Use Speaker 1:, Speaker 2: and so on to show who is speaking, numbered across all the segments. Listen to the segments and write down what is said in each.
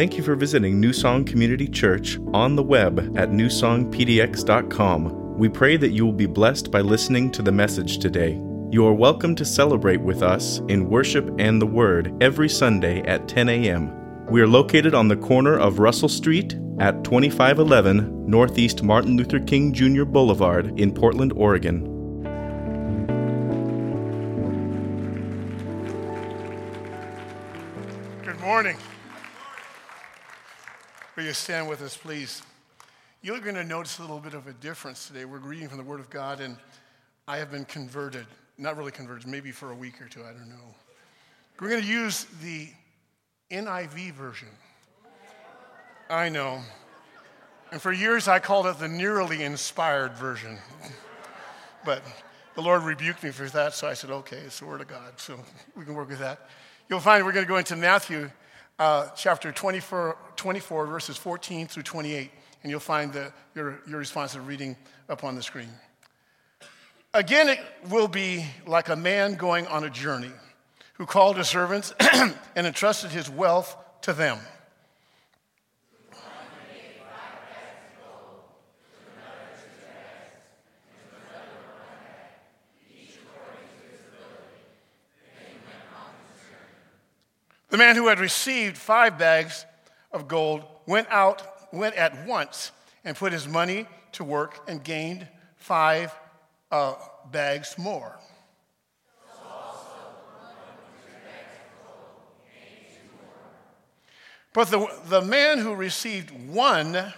Speaker 1: Thank you for visiting New Song Community Church on the web at newsongpdx.com. We pray that you will be blessed by listening to the message today. You are welcome to celebrate with us in worship and the Word every Sunday at 10 a.m. We are located on the corner of Russell Street at 2511 Northeast Martin Luther King Jr. Boulevard in Portland, Oregon.
Speaker 2: Good morning. Will you stand with us, please? You're going to notice a little bit of a difference today. We're reading from the Word of God, and I have been converted. Not really converted, maybe for a week or two, I don't know. We're going to use the NIV version. I know. And for years, I called it the nearly inspired version. but the Lord rebuked me for that, so I said, okay, it's the Word of God, so we can work with that. You'll find we're going to go into Matthew uh, chapter 24, 24, verses 14 through 28, and you'll find the, your, your responsive reading up on the screen. Again, it will be like a man going on a journey who called his servants and entrusted his wealth to them. The man who had received five bags of gold went out, went at once, and put his money to work and gained five uh, bags more. But the, the man who received one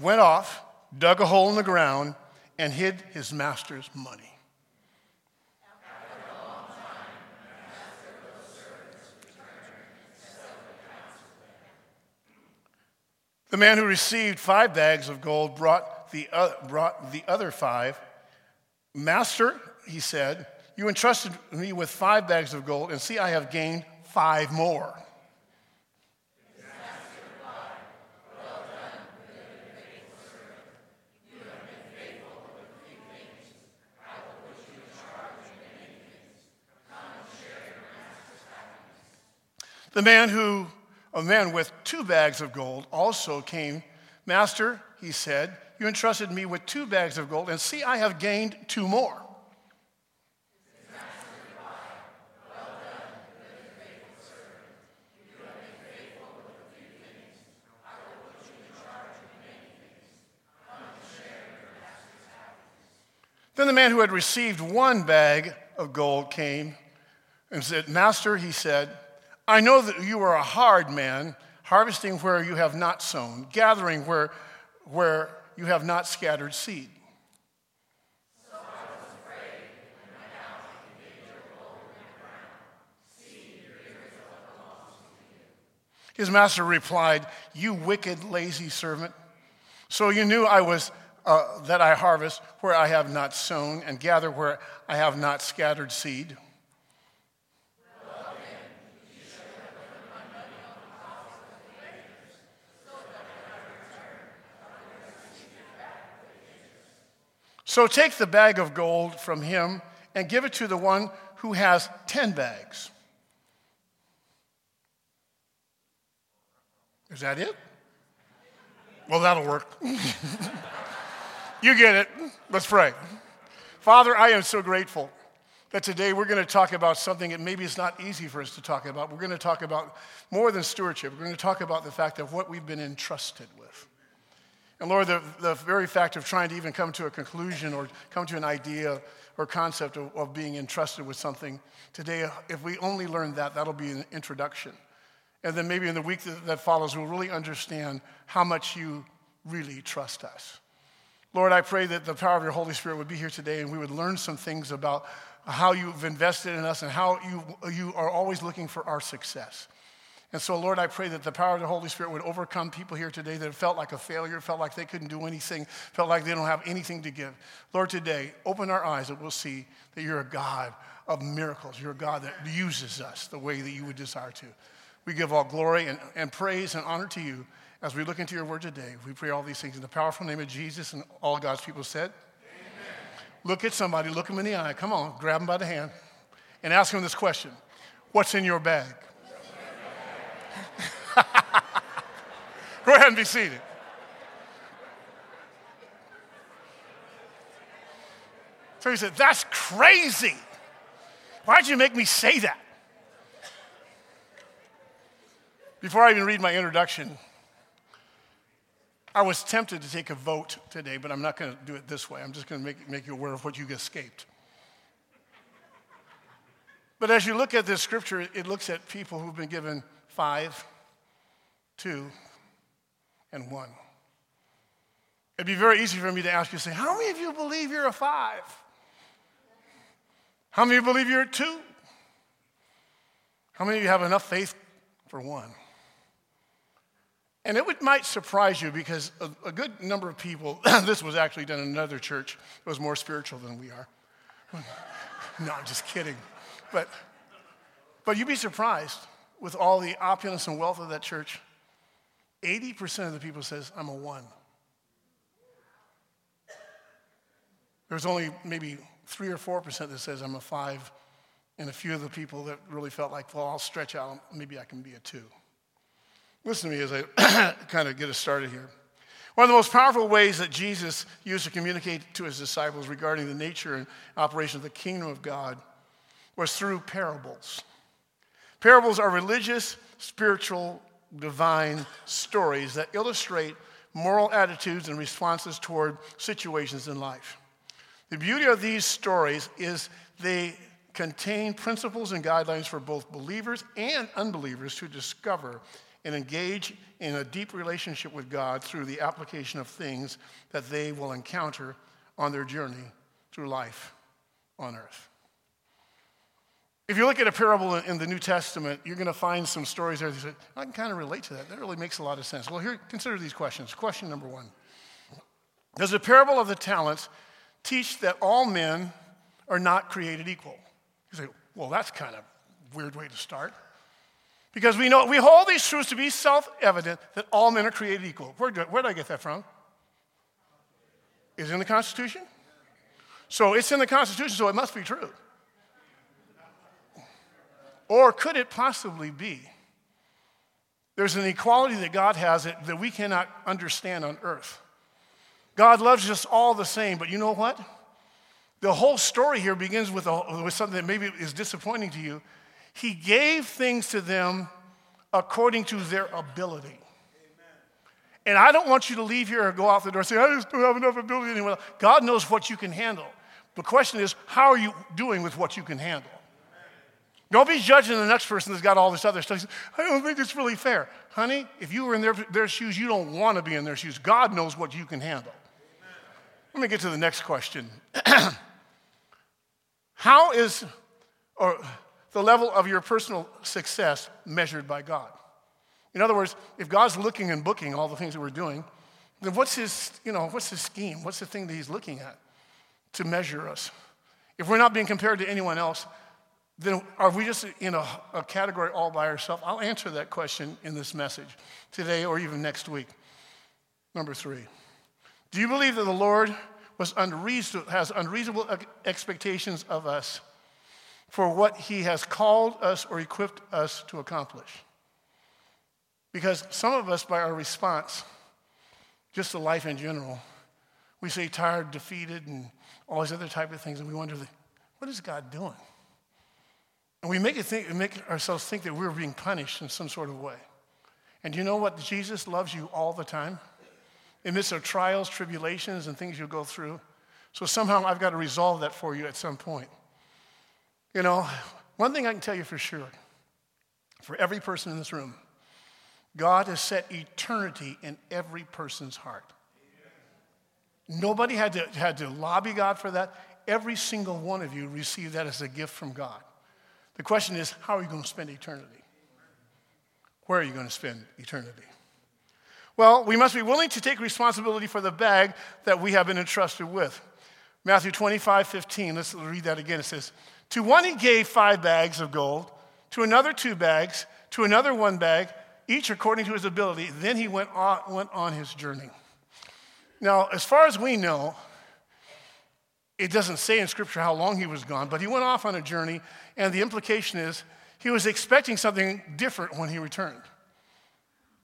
Speaker 2: went off, dug a hole in the ground, and hid his master's money. The man who received five bags of gold brought the, uh, brought the other five. Master, he said, you entrusted me with five bags of gold, and see, I have gained five more. The man who a man with two bags of gold also came. Master, he said, you entrusted me with two bags of gold, and see, I have gained two more. Then the man who had received one bag of gold came and said, Master, he said, I know that you are a hard man, harvesting where you have not sown, gathering where, where you have not scattered seed. His master replied, You wicked, lazy servant. So you knew I was, uh, that I harvest where I have not sown and gather where I have not scattered seed. So take the bag of gold from him and give it to the one who has 10 bags. Is that it? Well, that'll work. you get it. Let's pray. Father, I am so grateful that today we're going to talk about something that maybe it's not easy for us to talk about. We're going to talk about more than stewardship. We're going to talk about the fact of what we've been entrusted with. And Lord, the, the very fact of trying to even come to a conclusion or come to an idea or concept of, of being entrusted with something today, if we only learn that, that'll be an introduction. And then maybe in the week that, that follows, we'll really understand how much you really trust us. Lord, I pray that the power of your Holy Spirit would be here today and we would learn some things about how you've invested in us and how you, you are always looking for our success. And so, Lord, I pray that the power of the Holy Spirit would overcome people here today that felt like a failure, felt like they couldn't do anything, felt like they don't have anything to give. Lord, today, open our eyes that we'll see that you're a God of miracles. You're a God that uses us the way that you would desire to. We give all glory and, and praise and honor to you as we look into your word today. We pray all these things in the powerful name of Jesus and all God's people said. Amen. Look at somebody, look them in the eye. Come on, grab them by the hand and ask them this question What's in your bag? Go ahead and be seated. So he said, That's crazy. Why'd you make me say that? Before I even read my introduction, I was tempted to take a vote today, but I'm not going to do it this way. I'm just going to make, make you aware of what you escaped. But as you look at this scripture, it looks at people who've been given five, two, and one. It'd be very easy for me to ask you, say, how many of you believe you're a five? How many of you believe you're a two? How many of you have enough faith for one? And it would, might surprise you because a, a good number of people, this was actually done in another church, it was more spiritual than we are. no, I'm just kidding. But, but you'd be surprised with all the opulence and wealth of that church. 80% of the people says, I'm a one. There's only maybe three or 4% that says I'm a five, and a few of the people that really felt like, well, I'll stretch out, maybe I can be a two. Listen to me as I kind of get us started here. One of the most powerful ways that Jesus used to communicate to his disciples regarding the nature and operation of the kingdom of God was through parables. Parables are religious, spiritual, divine stories that illustrate moral attitudes and responses toward situations in life. The beauty of these stories is they contain principles and guidelines for both believers and unbelievers to discover and engage in a deep relationship with God through the application of things that they will encounter on their journey through life on earth. If you look at a parable in the New Testament, you're going to find some stories there that say, I can kind of relate to that. That really makes a lot of sense. Well, here, consider these questions. Question number one Does the parable of the talents teach that all men are not created equal? You say, well, that's kind of weird way to start. Because we know we hold these truths to be self-evident that all men are created equal. Where, where did I get that from? Is it in the Constitution? So it's in the Constitution, so it must be true. Or could it possibly be? There's an equality that God has that, that we cannot understand on earth. God loves us all the same, but you know what? The whole story here begins with, a, with something that maybe is disappointing to you. He gave things to them according to their ability. And I don't want you to leave here and go out the door and say, I just don't have enough ability anymore. God knows what you can handle. The question is, how are you doing with what you can handle? Don't be judging the next person that's got all this other stuff. I don't think it's really fair. Honey, if you were in their, their shoes, you don't want to be in their shoes. God knows what you can handle. Let me get to the next question. How is, or the level of your personal success measured by God. In other words, if God's looking and booking all the things that we're doing, then what's his, you know, what's his scheme? What's the thing that he's looking at to measure us? If we're not being compared to anyone else, then are we just in a, a category all by ourselves? I'll answer that question in this message today or even next week. Number three, do you believe that the Lord was unreasonable, has unreasonable expectations of us for what he has called us or equipped us to accomplish. Because some of us, by our response, just to life in general, we say tired, defeated, and all these other type of things, and we wonder, what is God doing? And we make, it think, make ourselves think that we're being punished in some sort of way. And you know what? Jesus loves you all the time. In midst of trials, tribulations, and things you go through. So somehow I've got to resolve that for you at some point. You know, one thing I can tell you for sure for every person in this room, God has set eternity in every person's heart. Nobody had to, had to lobby God for that. Every single one of you received that as a gift from God. The question is, how are you going to spend eternity? Where are you going to spend eternity? Well, we must be willing to take responsibility for the bag that we have been entrusted with. Matthew 25, 15, let's read that again. It says, to one he gave five bags of gold, to another two bags, to another one bag, each according to his ability. Then he went on, went on his journey. Now, as far as we know, it doesn't say in Scripture how long he was gone, but he went off on a journey, and the implication is he was expecting something different when he returned.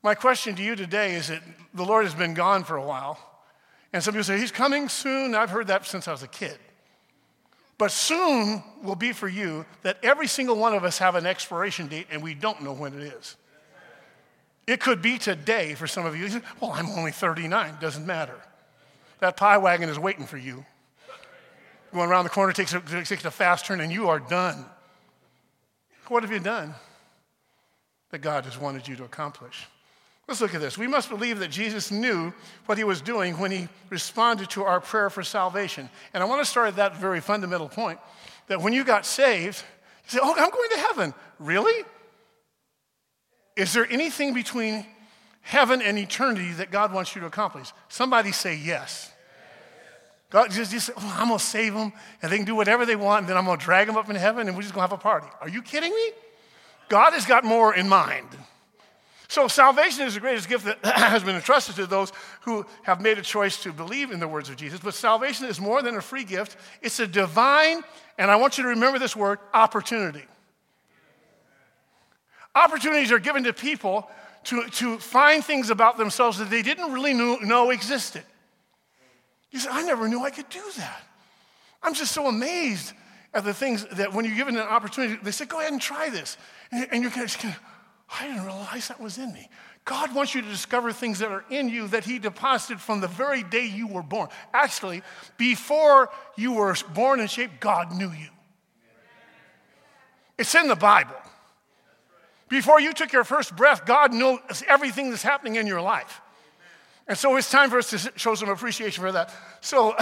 Speaker 2: My question to you today is that the Lord has been gone for a while. And some people say, He's coming soon. I've heard that since I was a kid. But soon will be for you that every single one of us have an expiration date and we don't know when it is. It could be today for some of you. Well, I'm only 39, doesn't matter. That pie wagon is waiting for you. Going around the corner takes a, takes a fast turn and you are done. What have you done that God has wanted you to accomplish? Let's look at this. We must believe that Jesus knew what he was doing when he responded to our prayer for salvation. And I want to start at that very fundamental point that when you got saved, you say, Oh, I'm going to heaven. Really? Is there anything between heaven and eternity that God wants you to accomplish? Somebody say yes. God just, just oh, I'm going to save them and they can do whatever they want and then I'm going to drag them up in heaven and we're just going to have a party. Are you kidding me? God has got more in mind. So, salvation is the greatest gift that has been entrusted to those who have made a choice to believe in the words of Jesus. But salvation is more than a free gift, it's a divine, and I want you to remember this word, opportunity. Opportunities are given to people to, to find things about themselves that they didn't really know, know existed. You say, I never knew I could do that. I'm just so amazed at the things that when you're given an opportunity, they say, go ahead and try this. And, you're kind of, I didn't realize that was in me. God wants you to discover things that are in you that He deposited from the very day you were born. Actually, before you were born and shaped, God knew you. It's in the Bible. Before you took your first breath, God knows everything that's happening in your life. And so it's time for us to show some appreciation for that. So,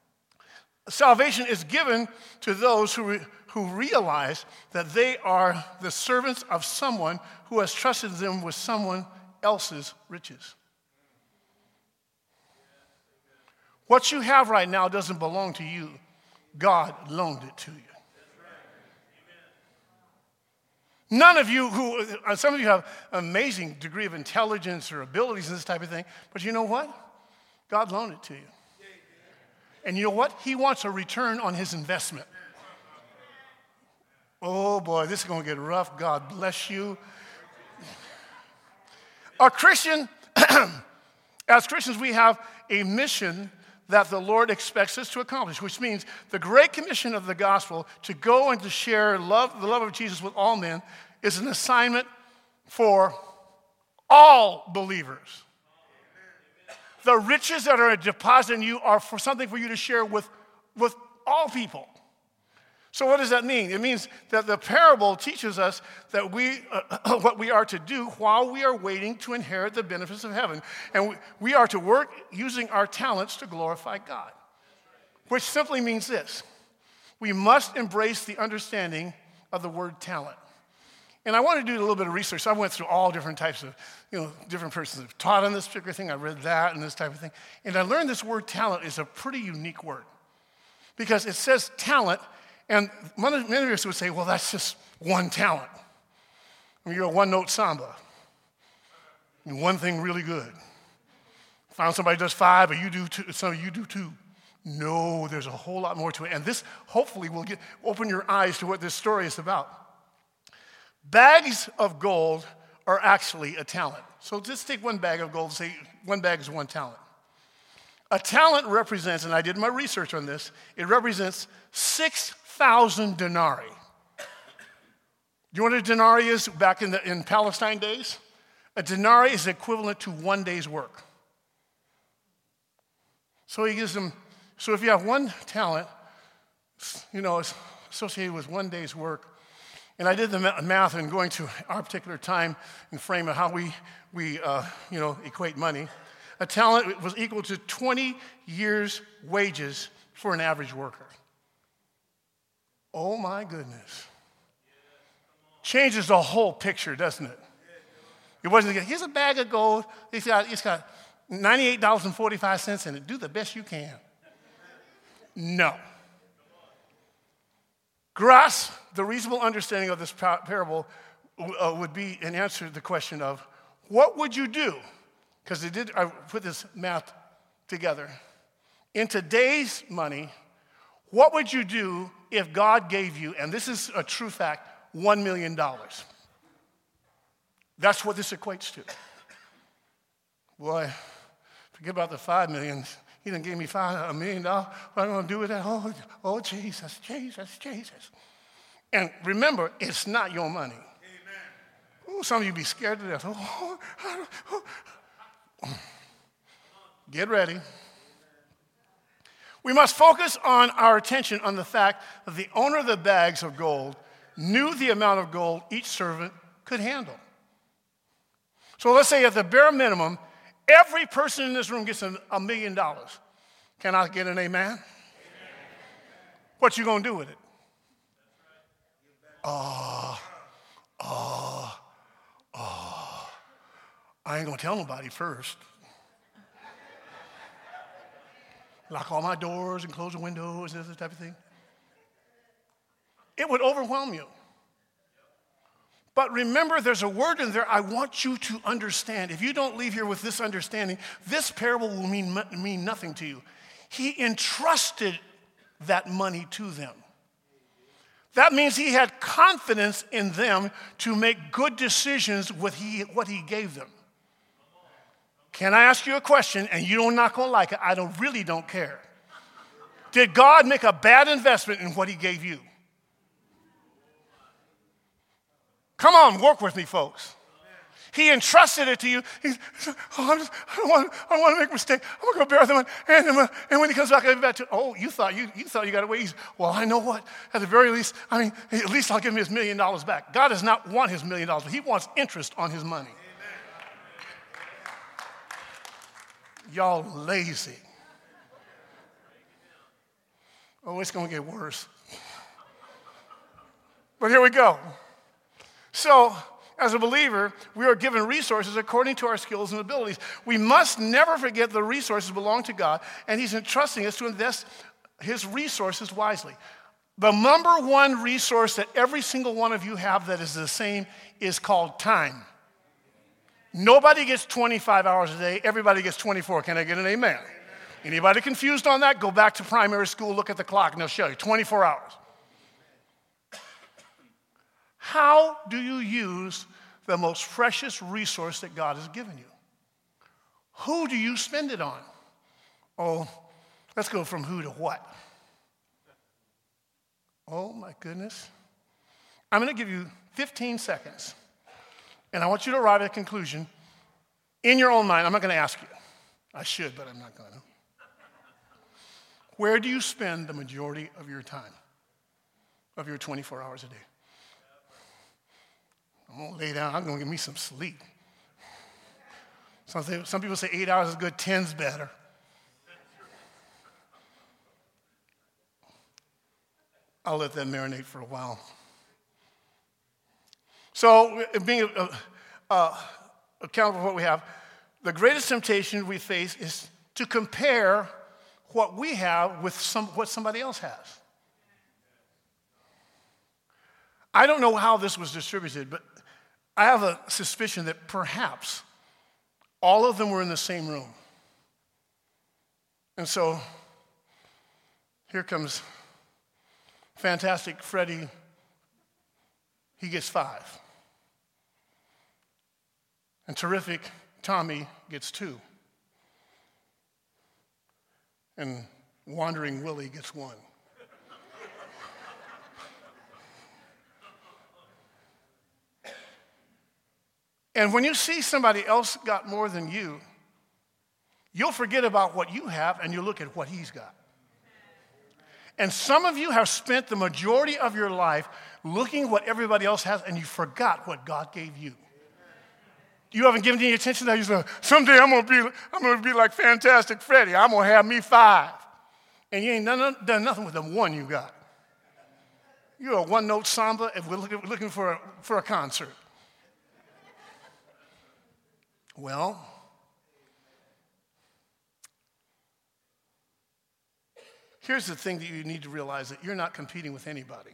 Speaker 2: salvation is given to those who who realize that they are the servants of someone who has trusted them with someone else's riches. What you have right now doesn't belong to you, God loaned it to you. None of you who, uh, some of you have amazing degree of intelligence or abilities and this type of thing, but you know what? God loaned it to you. And you know what? He wants a return on his investment. Oh boy, this is going to get rough. God bless you. A Christian, as Christians, we have a mission that the Lord expects us to accomplish, which means the great commission of the gospel to go and to share love, the love of Jesus with all men is an assignment for all believers. The riches that are deposited in you are for something for you to share with, with all people. So, what does that mean? It means that the parable teaches us that we, uh, what we are to do while we are waiting to inherit the benefits of heaven. And we, we are to work using our talents to glorify God, which simply means this we must embrace the understanding of the word talent. And I wanted to do a little bit of research. I went through all different types of, you know, different persons have taught on this particular thing. I read that and this type of thing. And I learned this word talent is a pretty unique word because it says talent and many of us would say, well, that's just one talent. I mean, you're a one note samba. one thing really good. Found somebody does five, but you do two, some you do two. No, there's a whole lot more to it. And this hopefully will get, open your eyes to what this story is about. Bags of gold are actually a talent. So just take one bag of gold and say one bag is one talent. A talent represents, and I did my research on this, it represents six 6,000 denarii. Do you know what a denarii is back in, the, in Palestine days? A denarii is equivalent to one day's work. So he gives them, so if you have one talent, you know, it's associated with one day's work. And I did the math and going to our particular time and frame of how we, we uh, you know, equate money. A talent was equal to 20 years' wages for an average worker. Oh my goodness. Changes the whole picture, doesn't it? It wasn't, here's a bag of gold. It's got, it's got $98.45 in it. Do the best you can. No. Grasp the reasonable understanding of this parable uh, would be an answer to the question of what would you do? Because I put this math together. In today's money, what would you do if God gave you, and this is a true fact, $1 million? That's what this equates to. Boy, forget about the five million. He didn't give me five a million dollars. What am I going to do with that? Oh, oh, Jesus, Jesus, Jesus. And remember, it's not your money. Ooh, some of you be scared to death. Oh, oh, oh. Get ready. We must focus on our attention on the fact that the owner of the bags of gold knew the amount of gold each servant could handle. So let's say at the bare minimum, every person in this room gets a million dollars. Can I get an amen? amen. What you gonna do with it? Oh, oh, oh. I ain't gonna tell nobody first. Lock all my doors and close the windows and this type of thing. It would overwhelm you. But remember, there's a word in there I want you to understand. If you don't leave here with this understanding, this parable will mean, mean nothing to you. He entrusted that money to them. That means he had confidence in them to make good decisions with he, what he gave them. Can I ask you a question? And you're not going to like it. I don't, really don't care. Did God make a bad investment in what he gave you? Come on, work with me, folks. He entrusted it to you. He said, oh, just, I, don't want, I don't want to make a mistake. I'm going to go bear them. And, and, when he comes back, I'll be back to, oh, you thought you, you thought you got away easy. Well, I know what. At the very least, I mean, at least I'll give him his million dollars back. God does not want his million dollars, he wants interest on his money. Y'all lazy. Oh, it's going to get worse. But here we go. So, as a believer, we are given resources according to our skills and abilities. We must never forget the resources belong to God, and He's entrusting us to invest His resources wisely. The number one resource that every single one of you have that is the same is called time. Nobody gets 25 hours a day, everybody gets 24. Can I get an amen? Anybody confused on that? Go back to primary school, look at the clock, and they'll show you 24 hours. How do you use the most precious resource that God has given you? Who do you spend it on? Oh, let's go from who to what. Oh my goodness. I'm going to give you 15 seconds, and I want you to arrive at a conclusion in your own mind. I'm not going to ask you. I should, but I'm not going to. Where do you spend the majority of your time, of your 24 hours a day? I'm going to lay down. I'm going to give me some sleep. Some, some people say eight hours is good, ten's better. I'll let that marinate for a while. So, being uh, uh, accountable for what we have, the greatest temptation we face is to compare what we have with some, what somebody else has. I don't know how this was distributed, but I have a suspicion that perhaps all of them were in the same room. And so here comes fantastic Freddie. He gets five. And terrific Tommy gets two. And wandering Willie gets one. And when you see somebody else got more than you, you'll forget about what you have and you look at what he's got. And some of you have spent the majority of your life looking what everybody else has and you forgot what God gave you. You haven't given any attention to that. You say, someday I'm gonna be, I'm gonna be like Fantastic Freddie. I'm gonna have me five. And you ain't done, done nothing with the one you got. You're a one-note samba if we're looking, looking for, a, for a concert. Well, here's the thing that you need to realize that you're not competing with anybody.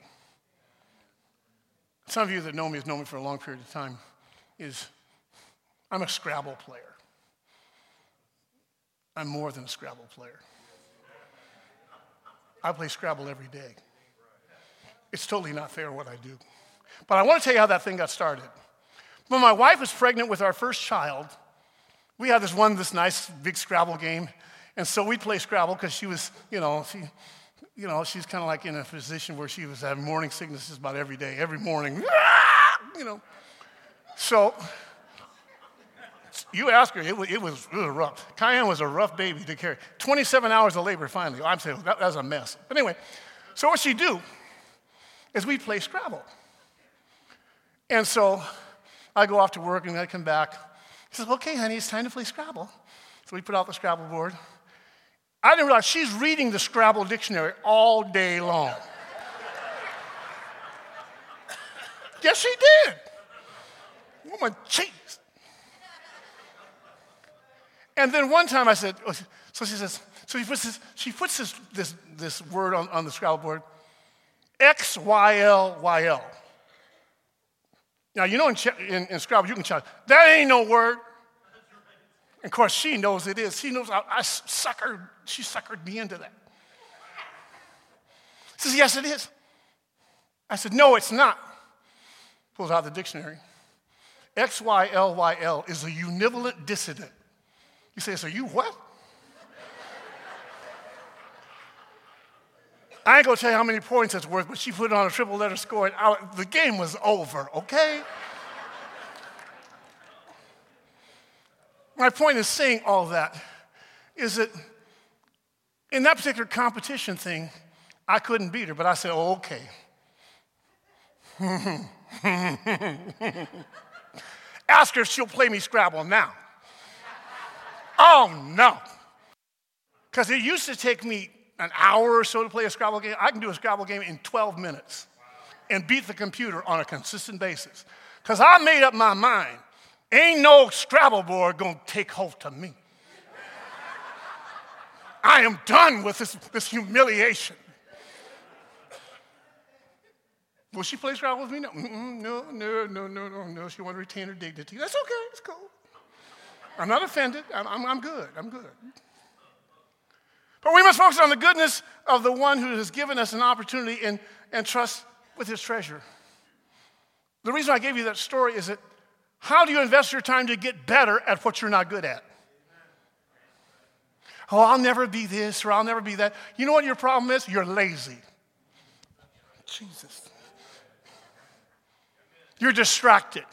Speaker 2: Some of you that know me have known me for a long period of time is I'm a Scrabble player. I'm more than a Scrabble player. I play Scrabble every day. It's totally not fair what I do. But I want to tell you how that thing got started. When my wife was pregnant with our first child, we had this one, this nice big Scrabble game. And so we'd play Scrabble because she was, you know, she, you know, she's kind of like in a position where she was having morning sicknesses about every day, every morning, you know. So you ask her, it was, it was, it was rough. Cayenne was a rough baby to carry. 27 hours of labor finally. I'm saying that, that was a mess. But anyway, so what she do is we play Scrabble. And so I go off to work and I come back. He says, okay, honey, it's time to play Scrabble. So we put out the Scrabble board. I didn't realize she's reading the Scrabble dictionary all day long. yes, she did. Woman, jeez. And then one time I said, oh, so she says, so she puts this, she puts this, this, this word on, on the Scrabble board, X Y L Y L. Now, you know in, in, in you can shout, that ain't no word. And of course, she knows it is. She knows I, I suckered, she suckered me into that. She says, yes, it is. I said, no, it's not. Pulls out the dictionary. X Y L Y L is a univalent dissonant. You says, so you what? I ain't gonna tell you how many points it's worth, but she put on a triple letter score, and I, the game was over, okay? My point is saying all that is that in that particular competition thing, I couldn't beat her, but I said, oh, okay. Ask her if she'll play me Scrabble now. Oh, no. Because it used to take me an hour or so to play a Scrabble game. I can do a Scrabble game in 12 minutes and beat the computer on a consistent basis. Because I made up my mind. Ain't no Scrabble board gonna take hold of me. I am done with this, this humiliation. Will she play Scrabble with me? No, no, no, no, no, no, no. She want to retain her dignity. That's okay. It's cool. I'm not offended. I'm, I'm, I'm good. I'm good. But we must focus on the goodness of the one who has given us an opportunity and, and trust with his treasure. The reason I gave you that story is that how do you invest your time to get better at what you're not good at? Oh, I'll never be this or I'll never be that. You know what your problem is? You're lazy. Jesus. You're distracted.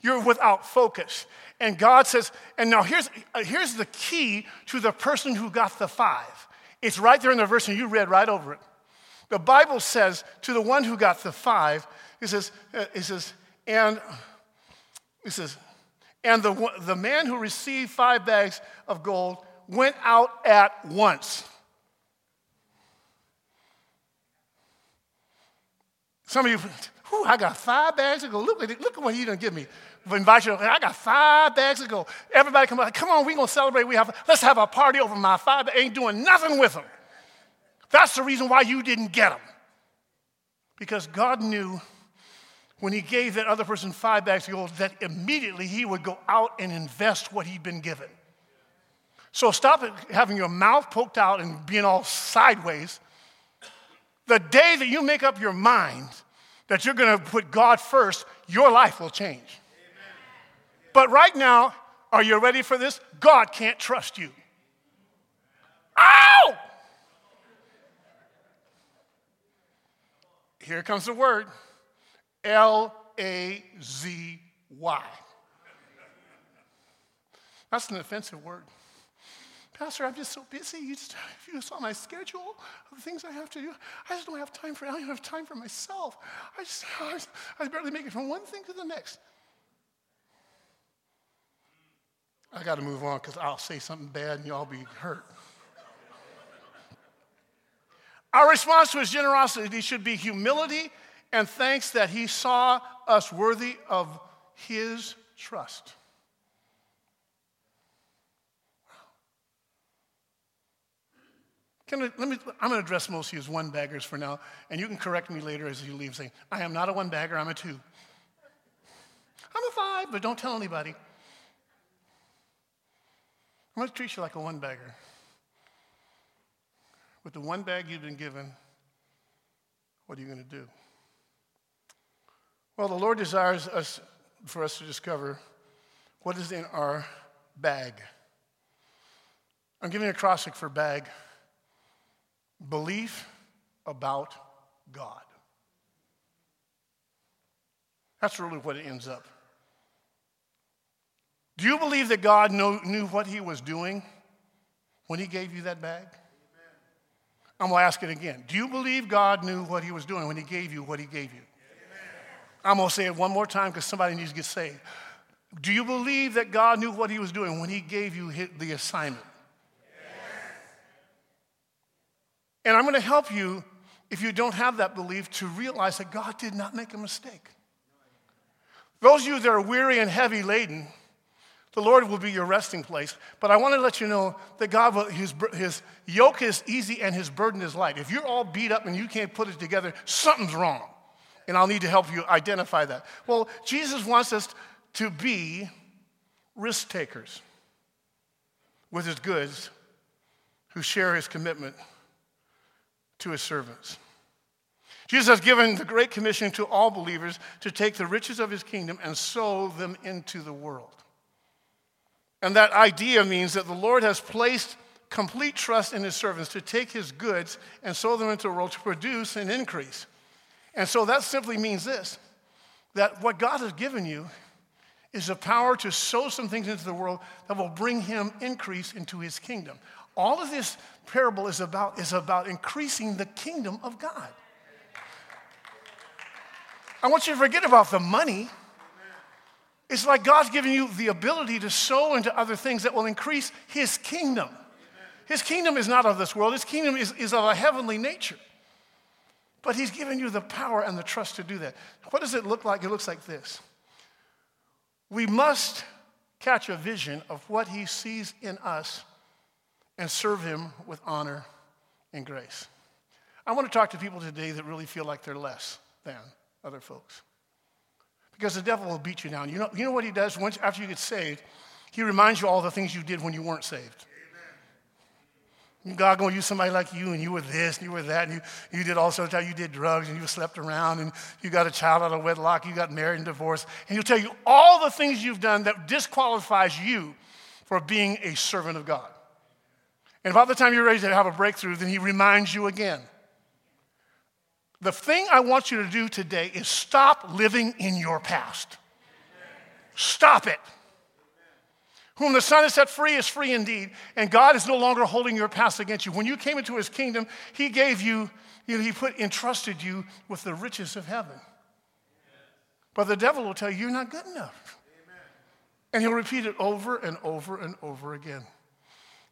Speaker 2: You're without focus. And God says, and now here's, uh, here's the key to the person who got the five. It's right there in the verse, and you read right over it. The Bible says to the one who got the five, it says, uh, it says, and it says, and the, the man who received five bags of gold went out at once. Some of you, I got five bags of gold. Look, look at what he done give me invite you. I got five bags to go. Everybody come on, come on, we're gonna celebrate. We have let's have a party over my five. Ain't doing nothing with them. That's the reason why you didn't get them. Because God knew when He gave that other person five bags of gold that immediately He would go out and invest what He'd been given. So stop having your mouth poked out and being all sideways. The day that you make up your mind that you're going to put God first, your life will change. But right now, are you ready for this? God can't trust you. Ow! Here comes the word L A Z Y. That's an offensive word. Pastor, I'm just so busy. You just, if you saw my schedule of the things I have to do, I just don't have time for. I don't have time for myself. I just, I, just, I barely make it from one thing to the next. I got to move on because I'll say something bad and y'all be hurt. Our response to his generosity should be humility and thanks that he saw us worthy of his trust. I, let me, I'm going to address most of you as one baggers for now, and you can correct me later as you leave saying, I am not a one bagger, I'm a two. I'm a five, but don't tell anybody. I'm going to treat you like a one bagger. With the one bag you've been given, what are you going to do? Well, the Lord desires us for us to discover what is in our bag. I'm giving a acrostic for bag belief about God. That's really what it ends up. Do you believe that God know, knew what he was doing when he gave you that bag? I'm going to ask it again. Do you believe God knew what he was doing when he gave you what he gave you? I'm going to say it one more time because somebody needs to get saved. Do you believe that God knew what he was doing when he gave you the assignment? And I'm going to help you, if you don't have that belief, to realize that God did not make a mistake. Those of you that are weary and heavy laden, the Lord will be your resting place. But I want to let you know that God, will, his, his yoke is easy and his burden is light. If you're all beat up and you can't put it together, something's wrong. And I'll need to help you identify that. Well, Jesus wants us to be risk takers with his goods who share his commitment to his servants. Jesus has given the Great Commission to all believers to take the riches of his kingdom and sow them into the world. And that idea means that the Lord has placed complete trust in his servants to take his goods and sow them into the world to produce an increase. And so that simply means this that what God has given you is the power to sow some things into the world that will bring him increase into his kingdom. All of this parable is about, is about increasing the kingdom of God. I want you to forget about the money. It's like God's giving you the ability to sow into other things that will increase His kingdom. His kingdom is not of this world, His kingdom is, is of a heavenly nature. But He's given you the power and the trust to do that. What does it look like? It looks like this. We must catch a vision of what He sees in us and serve Him with honor and grace. I want to talk to people today that really feel like they're less than other folks. Because the devil will beat you down. You know, you know what he does once after you get saved? He reminds you all the things you did when you weren't saved. God gonna use somebody like you, and you were this, and you were that, and you, you did all sorts of you did drugs, and you slept around, and you got a child out of wedlock, you got married and divorced, and he'll tell you all the things you've done that disqualifies you for being a servant of God. And by the time you're ready to have a breakthrough, then he reminds you again. The thing I want you to do today is stop living in your past. Stop it. Whom the Son has set free is free indeed. And God is no longer holding your past against you. When you came into his kingdom, he gave you, you know, he put entrusted you with the riches of heaven. But the devil will tell you you're not good enough. And he'll repeat it over and over and over again.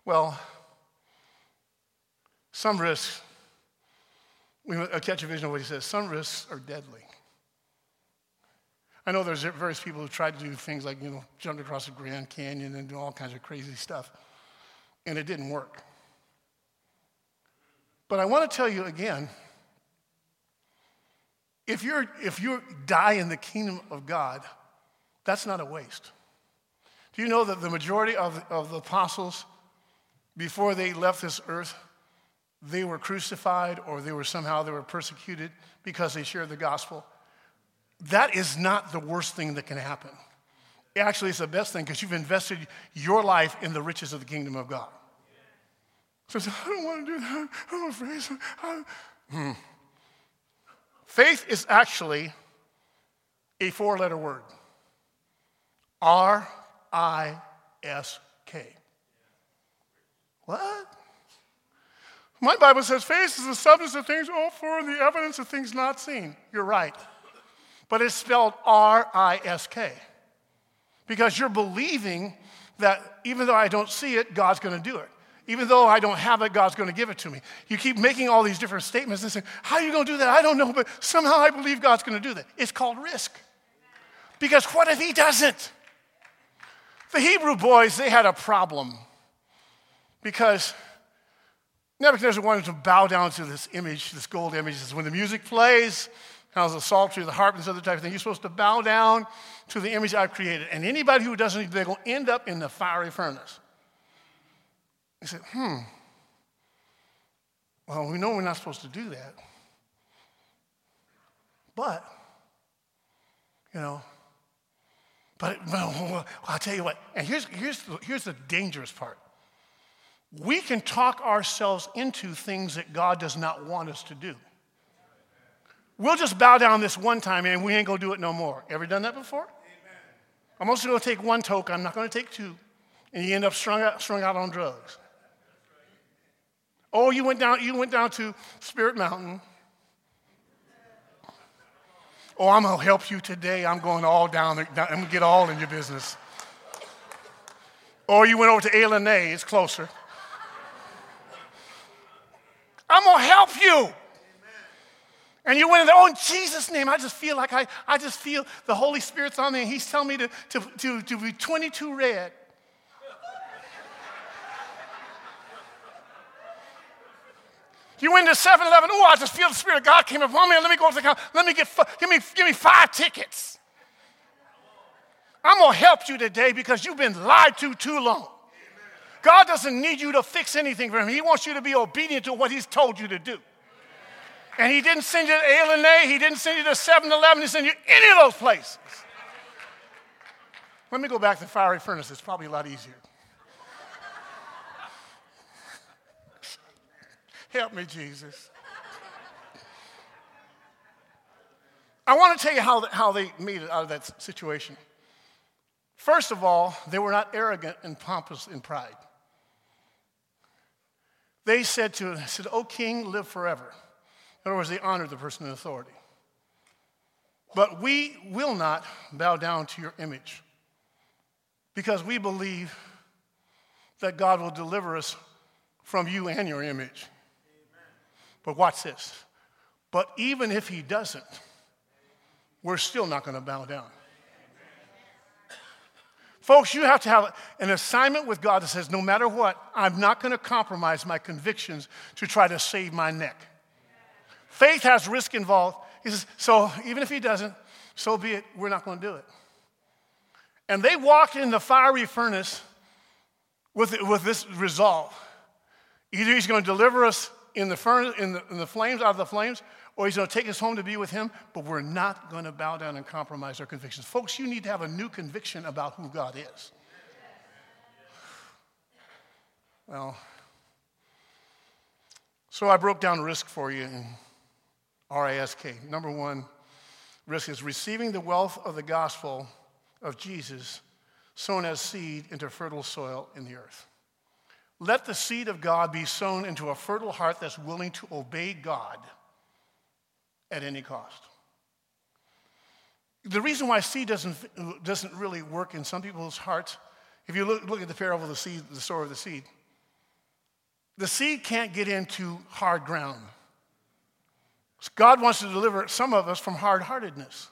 Speaker 2: Well, some risks, we catch a vision of what he says, some risks are deadly. I know there's various people who tried to do things like, you know, jump across the Grand Canyon and do all kinds of crazy stuff, and it didn't work. But I want to tell you again if, you're, if you die in the kingdom of God, that's not a waste. Do you know that the majority of, of the apostles, before they left this earth, they were crucified or they were somehow they were persecuted because they shared the gospel. That is not the worst thing that can happen. Actually, it's the best thing because you've invested your life in the riches of the kingdom of God. So I don't want to do that. I'm afraid. Hmm. Faith is actually a four letter word R I S K. What? My Bible says faith is the substance of things hoped for, and the evidence of things not seen. You're right. But it's spelled R I S K. Because you're believing that even though I don't see it, God's going to do it. Even though I don't have it, God's going to give it to me. You keep making all these different statements and saying, How are you going to do that? I don't know, but somehow I believe God's going to do that. It's called risk. Because what if He doesn't? The Hebrew boys, they had a problem because Nebuchadnezzar wanted to bow down to this image, this gold image. When the music plays, how's the psaltery, the harp, and this other type of thing, you're supposed to bow down to the image I've created. And anybody who doesn't, they're going to end up in the fiery furnace. He said, hmm. Well, we know we're not supposed to do that. But, you know, But well, I'll tell you what, and here's, here's, here's the dangerous part. We can talk ourselves into things that God does not want us to do. We'll just bow down this one time and we ain't gonna do it no more. Ever done that before? Amen. I'm also gonna take one toke, I'm not gonna take two. And you end up strung out, strung out on drugs. Oh, you went down, you went down to Spirit Mountain. Oh, I'm gonna help you today. I'm going all down, I'm gonna get all in your business. Or you went over to A, it's closer. I'm gonna help you. And you went in there, oh, in Jesus' name, I just feel like I, I just feel the Holy Spirit's on me, and He's telling me to, to, to, to be 22 red. You went to 7 Eleven, oh, I just feel the Spirit of God came upon me. Let me go to the counter. Let me get, give me, give me five tickets. I'm going to help you today because you've been lied to too long. God doesn't need you to fix anything for Him, He wants you to be obedient to what He's told you to do. And He didn't send you to A He didn't send you to 7 Eleven, He sent you any of those places. Let me go back to the fiery furnace, it's probably a lot easier. Help me, Jesus. I want to tell you how, how they made it out of that situation. First of all, they were not arrogant and pompous in pride. They said to him, said, O king, live forever. In other words, they honored the person in authority. But we will not bow down to your image because we believe that God will deliver us from you and your image. But watch this. But even if he doesn't, we're still not going to bow down. Folks, you have to have an assignment with God that says, no matter what, I'm not going to compromise my convictions to try to save my neck. Faith has risk involved. He says, so even if he doesn't, so be it. We're not going to do it. And they walked in the fiery furnace with, with this resolve. Either he's going to deliver us in the, furnace, in, the, in the flames, out of the flames, or he's going to take us home to be with him, but we're not going to bow down and compromise our convictions. Folks, you need to have a new conviction about who God is. Well, so I broke down risk for you in RISK. Number one, risk is receiving the wealth of the gospel of Jesus sown as seed into fertile soil in the earth. Let the seed of God be sown into a fertile heart that's willing to obey God at any cost. The reason why seed doesn't, doesn't really work in some people's hearts, if you look, look at the parable of the seed, the sower of the seed, the seed can't get into hard ground. God wants to deliver some of us from hard heartedness.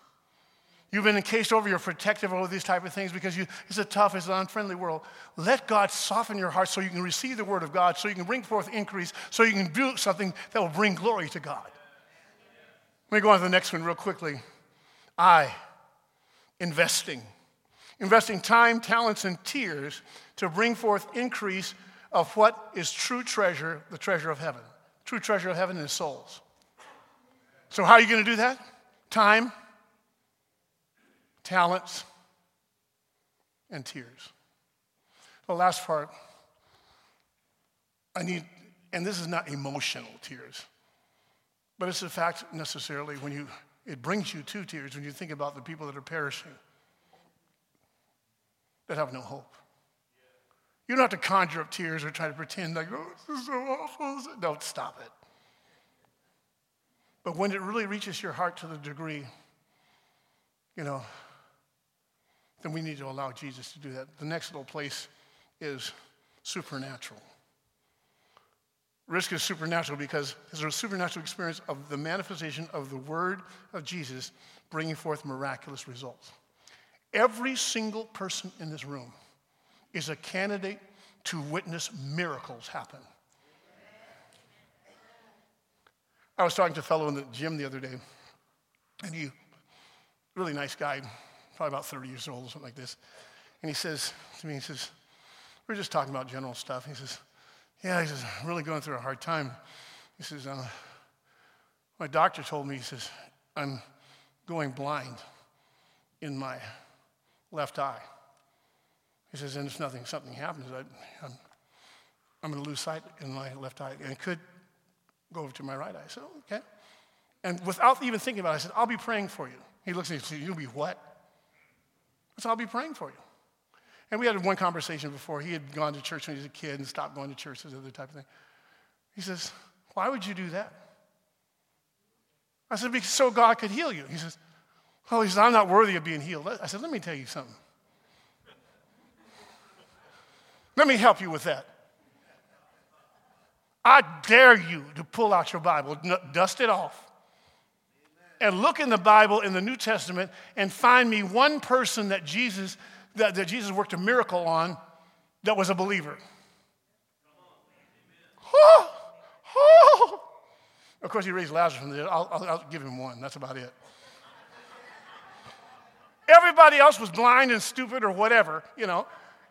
Speaker 2: You've been encased over, you're protective over these type of things because you, it's a tough, it's an unfriendly world. Let God soften your heart so you can receive the word of God, so you can bring forth increase, so you can do something that will bring glory to God. Let me go on to the next one real quickly. I, investing. Investing time, talents, and tears to bring forth increase of what is true treasure, the treasure of heaven. True treasure of heaven is souls. So, how are you going to do that? Time, talents, and tears. The last part, I need, and this is not emotional tears, but it's a fact necessarily when you, it brings you to tears when you think about the people that are perishing, that have no hope. You don't have to conjure up tears or try to pretend like, oh, this is so awful. Don't stop it. But when it really reaches your heart to the degree, you know, then we need to allow Jesus to do that. The next little place is supernatural. Risk is supernatural because it's a supernatural experience of the manifestation of the word of Jesus bringing forth miraculous results. Every single person in this room is a candidate to witness miracles happen. I was talking to a fellow in the gym the other day, and he, really nice guy, probably about 30 years old or something like this. And he says to me, he says, we're just talking about general stuff. He says, yeah, he says, I'm really going through a hard time. He says, uh, my doctor told me, he says, I'm going blind in my left eye. He says, and if nothing, something happens, I, I'm, I'm going to lose sight in my left eye, and it could go over to my right eye. So, okay. And without even thinking about it, I said, I'll be praying for you. He looks at me and says, You'll be what? Said, I'll be praying for you. And we had one conversation before. He had gone to church when he was a kid and stopped going to church, this other type of thing. He says, Why would you do that? I said, Because so God could heal you. He says, Oh, he says, I'm not worthy of being healed. I said, Let me tell you something. Let me help you with that. I dare you to pull out your Bible, dust it off, and look in the Bible in the New Testament and find me one person that Jesus, that, that Jesus worked a miracle on that was a believer. Oh, oh. Of course, he raised Lazarus from the dead. I'll, I'll, I'll give him one. That's about it. Everybody else was blind and stupid or whatever, you know.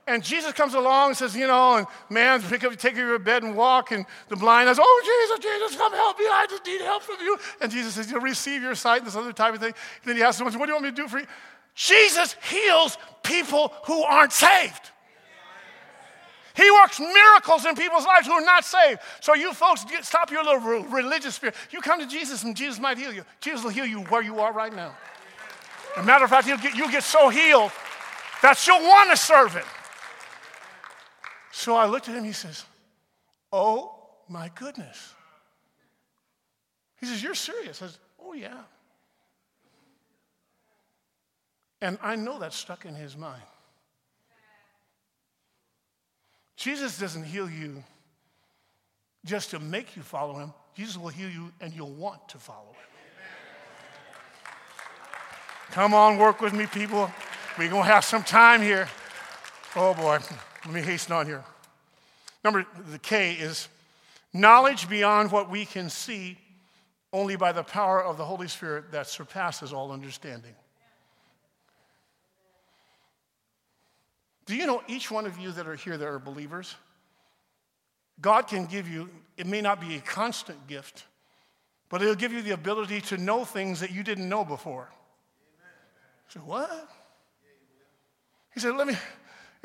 Speaker 2: And Jesus comes along and says, you know, and man, pick up, take your bed and walk. And the blind says, oh, Jesus, Jesus, come help me. I just need help from you. And Jesus says, you'll receive your sight and this other type of thing. And then he asks someone, what do you want me to do for you? Jesus heals people who aren't saved. He works miracles in people's lives who are not saved. So you folks, get, stop your little religious spirit. You come to Jesus and Jesus might heal you. Jesus will heal you where you are right now. As a matter of fact, you'll get, you'll get so healed that you'll want to serve him. So I looked at him, he says, Oh my goodness. He says, You're serious? I said, Oh, yeah. And I know that's stuck in his mind. Jesus doesn't heal you just to make you follow him, Jesus will heal you and you'll want to follow him. Come on, work with me, people. We're going to have some time here. Oh, boy. Let me hasten on here. Number the K is knowledge beyond what we can see only by the power of the Holy Spirit that surpasses all understanding. Do you know each one of you that are here that are believers? God can give you, it may not be a constant gift, but it'll give you the ability to know things that you didn't know before. Said, What? He said, Let me,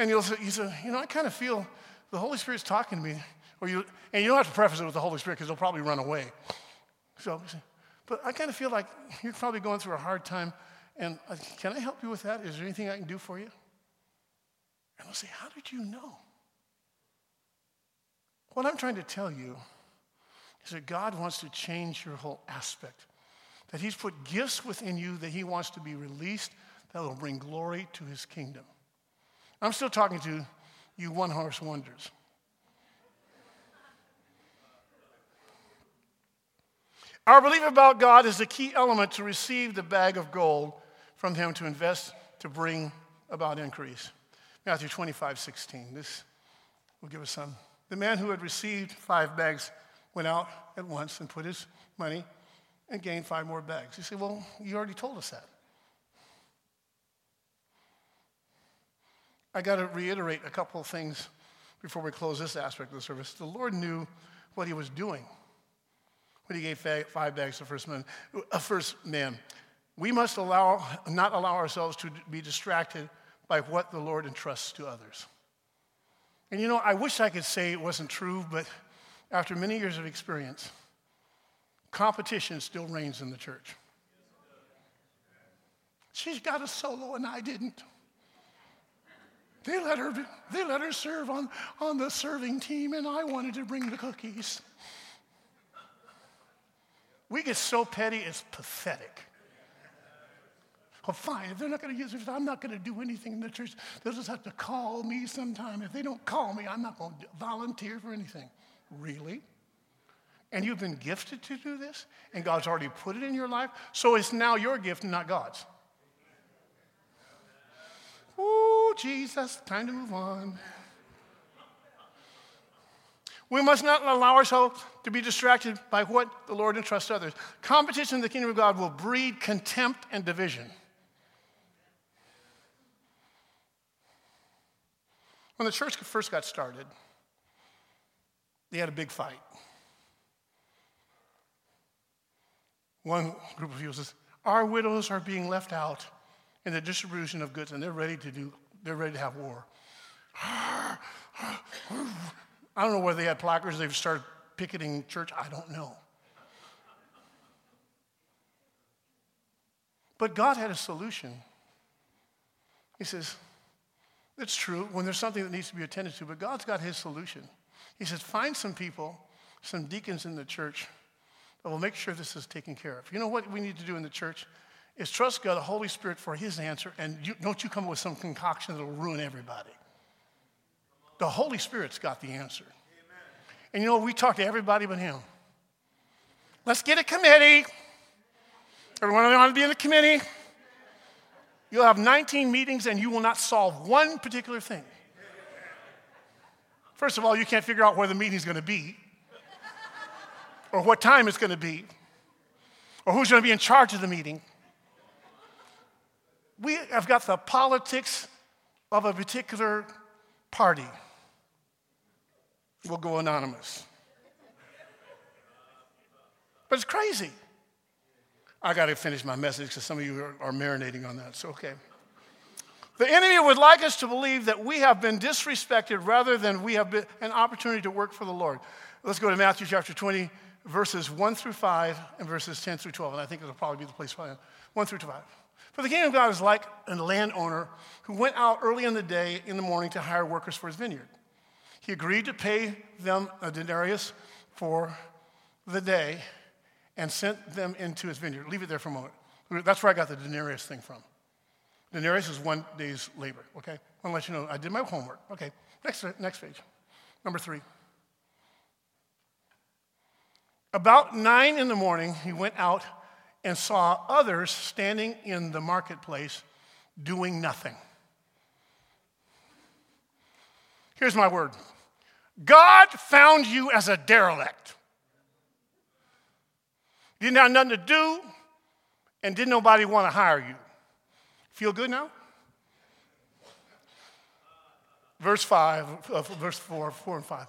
Speaker 2: and you'll say, you say, you know, I kind of feel the Holy Spirit's talking to me. Or you, and you don't have to preface it with the Holy Spirit because he'll probably run away. So, but I kind of feel like you're probably going through a hard time. And uh, can I help you with that? Is there anything I can do for you? And I'll say, How did you know? What I'm trying to tell you is that God wants to change your whole aspect. That He's put gifts within you that He wants to be released that will bring glory to His kingdom. I'm still talking to you one horse wonders. Our belief about God is the key element to receive the bag of gold from Him to invest to bring about increase. Matthew 25, 16. This will give us some. The man who had received five bags went out at once and put his money and gained five more bags. You say, Well, you already told us that. I got to reiterate a couple of things before we close this aspect of the service. The Lord knew what he was doing when he gave five bags to first man. First man. We must allow, not allow ourselves to be distracted by what the Lord entrusts to others. And you know, I wish I could say it wasn't true, but after many years of experience, competition still reigns in the church. She's got a solo and I didn't. They let her, they let her serve on, on the serving team, and I wanted to bring the cookies. We get so petty, it's pathetic. Well, fine, if they're not going to use it, I'm not going to do anything in the church. They'll just have to call me sometime. If they don't call me, I'm not going to volunteer for anything. Really? And you've been gifted to do this, and God's already put it in your life, so it's now your gift not God's. Oh, Jesus, time to move on. We must not allow ourselves to be distracted by what the Lord entrusts others. Competition in the kingdom of God will breed contempt and division. When the church first got started, they had a big fight. One group of people says, Our widows are being left out in the distribution of goods, and they're ready to do, they're ready to have war. I don't know whether they had placards, they've started picketing church, I don't know. But God had a solution. He says, It's true when there's something that needs to be attended to, but God's got his solution. He says, Find some people, some deacons in the church that will make sure this is taken care of. You know what we need to do in the church? Is trust God, the Holy Spirit, for his answer, and you, don't you come up with some concoction that will ruin everybody. The Holy Spirit's got the answer. Amen. And you know, we talk to everybody but him. Let's get a committee. Everyone want to be in the committee? You'll have 19 meetings and you will not solve one particular thing. First of all, you can't figure out where the meeting's going to be, or what time it's going to be, or who's going to be in charge of the meeting. We have got the politics of a particular party. We'll go anonymous. But it's crazy. I got to finish my message because some of you are, are marinating on that. So, okay. The enemy would like us to believe that we have been disrespected rather than we have been an opportunity to work for the Lord. Let's go to Matthew chapter 20, verses 1 through 5 and verses 10 through 12. And I think it'll probably be the place for that. 1 through 5. For the kingdom of God is like a landowner who went out early in the day in the morning to hire workers for his vineyard. He agreed to pay them a denarius for the day and sent them into his vineyard. Leave it there for a moment. That's where I got the denarius thing from. Denarius is one day's labor, okay? I want to let you know I did my homework. Okay, next, next page. Number three. About nine in the morning, he went out and saw others standing in the marketplace doing nothing. Here's my word God found you as a derelict. You didn't have nothing to do, and didn't nobody want to hire you. Feel good now? Verse 5, uh, verse 4, 4 and 5.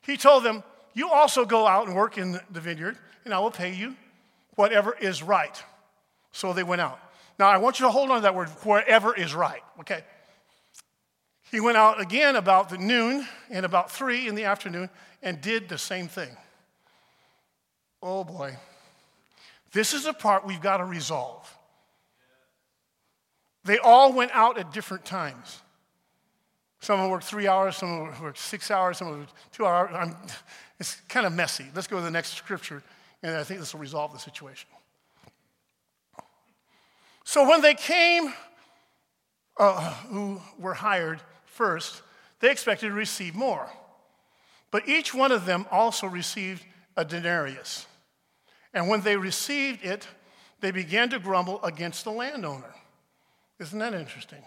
Speaker 2: He told them, You also go out and work in the vineyard, and I will pay you whatever is right. So they went out. Now, I want you to hold on to that word, wherever is right, okay? He went out again about the noon and about three in the afternoon and did the same thing. Oh boy. This is the part we've got to resolve. They all went out at different times. Some of them worked three hours, some of them worked six hours, some of them two hours. I'm, it's kind of messy. Let's go to the next scripture, and I think this will resolve the situation. So when they came, uh, who were hired first, they expected to receive more. But each one of them also received a denarius. And when they received it, they began to grumble against the landowner. Isn't that interesting?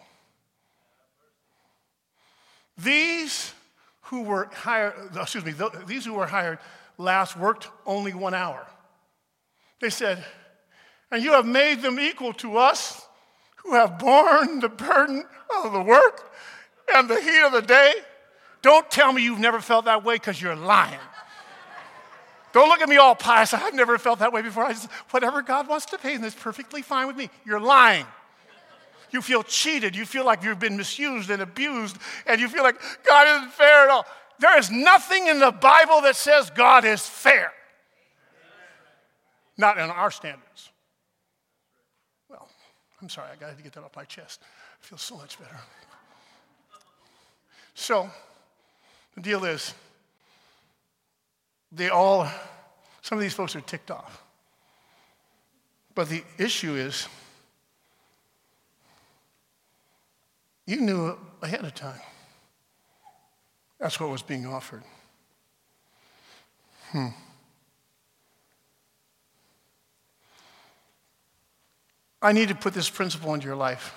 Speaker 2: These who were hired, excuse me, these who were hired last worked only one hour. They said, and you have made them equal to us who have borne the burden of the work and the heat of the day. Don't tell me you've never felt that way because you're lying. Don't look at me all pious. I've never felt that way before. I just, whatever God wants to pay, and that's perfectly fine with me. You're lying. You feel cheated. You feel like you've been misused and abused, and you feel like God isn't fair at all. There is nothing in the Bible that says God is fair. Not in our standards. Well, I'm sorry, I got to get that off my chest. I feel so much better. So, the deal is, they all, some of these folks are ticked off. But the issue is, you knew ahead of time. That's what was being offered. Hmm. I need to put this principle into your life.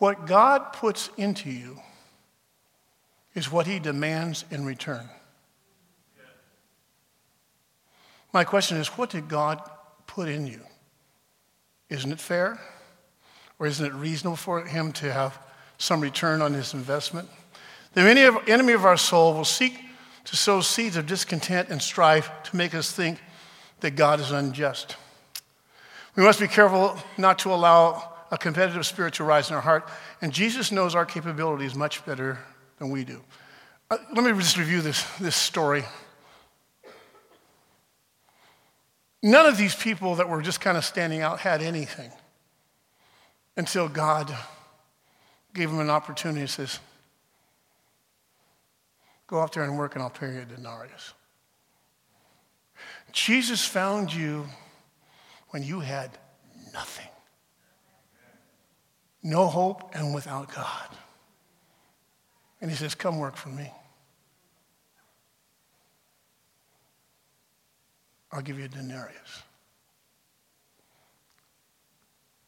Speaker 2: What God puts into you is what He demands in return. My question is what did God put in you? Isn't it fair? Or isn't it reasonable for Him to have some return on His investment? The enemy of our soul will seek to sow seeds of discontent and strife to make us think that God is unjust. We must be careful not to allow a competitive spirit to rise in our heart. And Jesus knows our capabilities much better than we do. Uh, let me just review this, this story. None of these people that were just kind of standing out had anything until God gave them an opportunity and says, Go out there and work, and I'll pay you a denarius. Jesus found you when you had nothing. No hope and without God. And he says, Come work for me. I'll give you a denarius.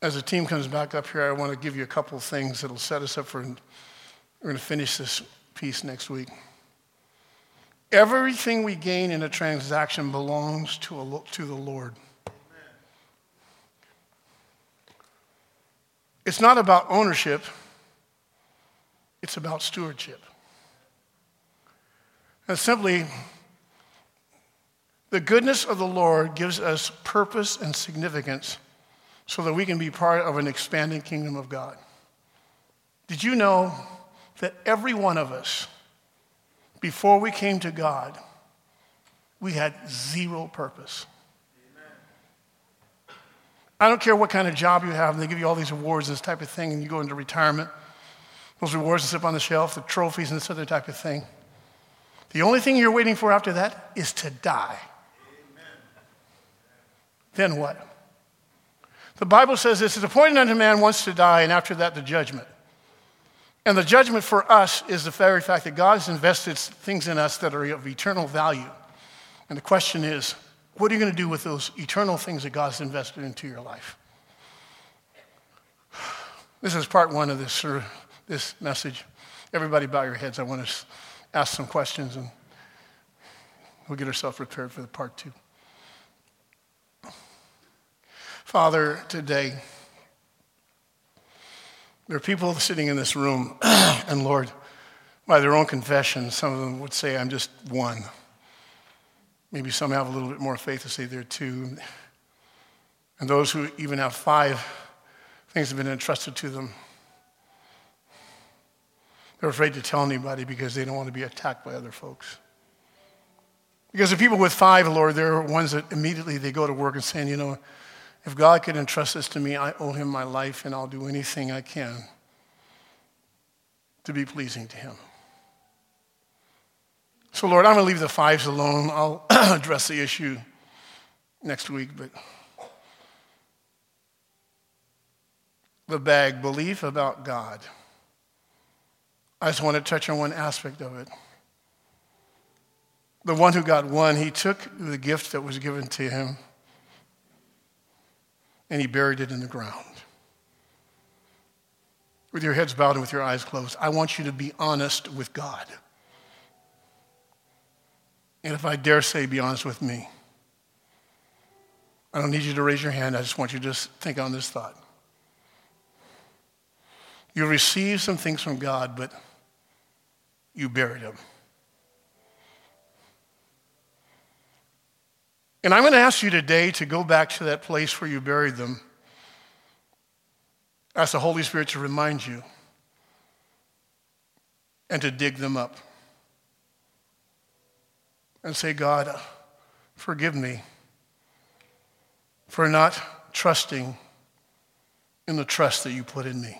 Speaker 2: As the team comes back up here, I want to give you a couple things that'll set us up for. We're going to finish this piece next week. Everything we gain in a transaction belongs to, a, to the Lord. It's not about ownership, it's about stewardship. And simply, the goodness of the Lord gives us purpose and significance so that we can be part of an expanding kingdom of God. Did you know that every one of us, before we came to God, we had zero purpose. I don't care what kind of job you have, and they give you all these awards and this type of thing, and you go into retirement. Those rewards sit up on the shelf, the trophies and this other type of thing. The only thing you're waiting for after that is to die. Amen. Then what? The Bible says this is appointed unto man once to die, and after that, the judgment. And the judgment for us is the very fact that God has invested things in us that are of eternal value. And the question is, what are you going to do with those eternal things that God's invested into your life? This is part one of this, uh, this message. Everybody bow your heads. I want to ask some questions and we'll get ourselves prepared for the part two. Father, today, there are people sitting in this room, and Lord, by their own confession, some of them would say, I'm just one. Maybe some have a little bit more faith to say they're two. And those who even have five things have been entrusted to them, they're afraid to tell anybody because they don't want to be attacked by other folks. Because the people with five, Lord, they're ones that immediately they go to work and saying, you know, if God could entrust this to me, I owe him my life and I'll do anything I can to be pleasing to him. So, Lord, I'm going to leave the fives alone. I'll address the issue next week, but the bag, belief about God. I just want to touch on one aspect of it. The one who got one, he took the gift that was given to him and he buried it in the ground. With your heads bowed and with your eyes closed, I want you to be honest with God. And if I dare say, be honest with me. I don't need you to raise your hand. I just want you to just think on this thought. You received some things from God, but you buried them. And I'm going to ask you today to go back to that place where you buried them. Ask the Holy Spirit to remind you and to dig them up. And say, God, forgive me for not trusting in the trust that you put in me.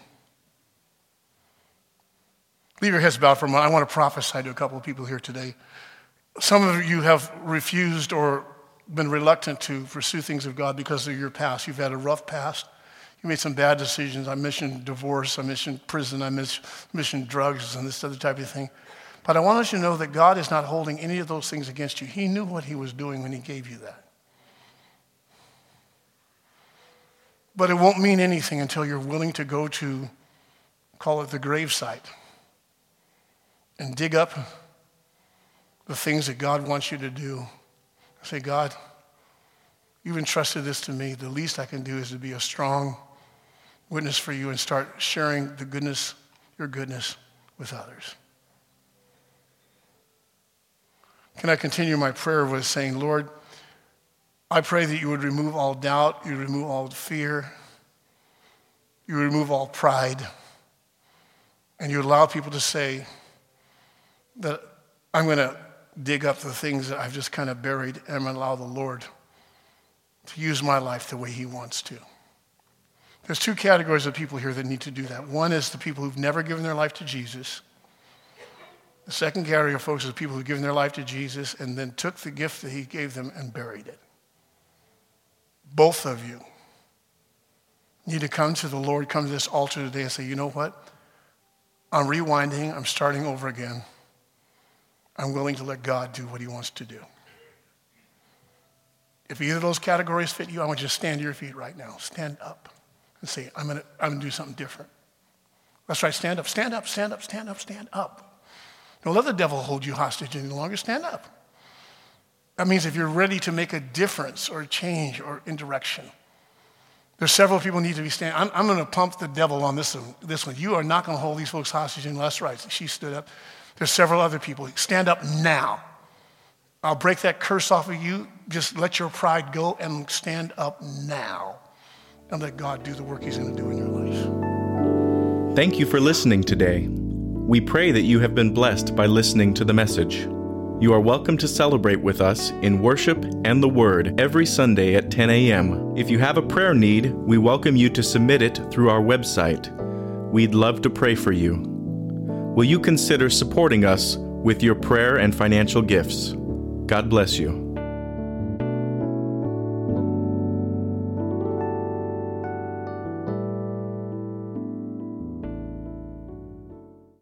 Speaker 2: Leave your heads bowed for a moment. I want to prophesy to a couple of people here today. Some of you have refused or been reluctant to pursue things of God because of your past. You've had a rough past. You made some bad decisions. I mentioned divorce. I mentioned prison. I mentioned drugs and this other type of thing. But I want you to know that God is not holding any of those things against you. He knew what He was doing when He gave you that. But it won't mean anything until you're willing to go to, call it the gravesite, and dig up the things that God wants you to do Say, God, you've entrusted this to me. The least I can do is to be a strong witness for you and start sharing the goodness, your goodness with others. Can I continue my prayer with saying, Lord, I pray that you would remove all doubt, you remove all fear, you remove all pride, and you allow people to say that I'm going to dig up the things that I've just kind of buried, and allow the Lord to use my life the way He wants to. There's two categories of people here that need to do that. One is the people who've never given their life to Jesus. The second category of folks is people who've given their life to Jesus and then took the gift that He gave them and buried it. Both of you need to come to the Lord, come to this altar today and say, you know what? I'm rewinding, I'm starting over again. I'm willing to let God do what He wants to do. If either of those categories fit you, I want you to stand to your feet right now. Stand up and say, I'm going to I'm to do something different. That's right, stand up, stand up, stand up, stand up, stand up. Don't let the devil hold you hostage any longer. Stand up. That means if you're ready to make a difference or change or in direction. There's several people need to be standing. I'm, I'm going to pump the devil on this one, this one. You are not going to hold these folks hostage unless right. She stood up. There's several other people. Stand up now. I'll break that curse off of you. Just let your pride go and stand up now and let God do the work He's going to do in your life.
Speaker 1: Thank you for listening today. We pray that you have been blessed by listening to the message. You are welcome to celebrate with us in worship and the Word every Sunday at 10 a.m. If you have a prayer need, we welcome you to submit it through our website. We'd love to pray for you. Will you consider supporting us with your prayer and financial gifts? God bless you.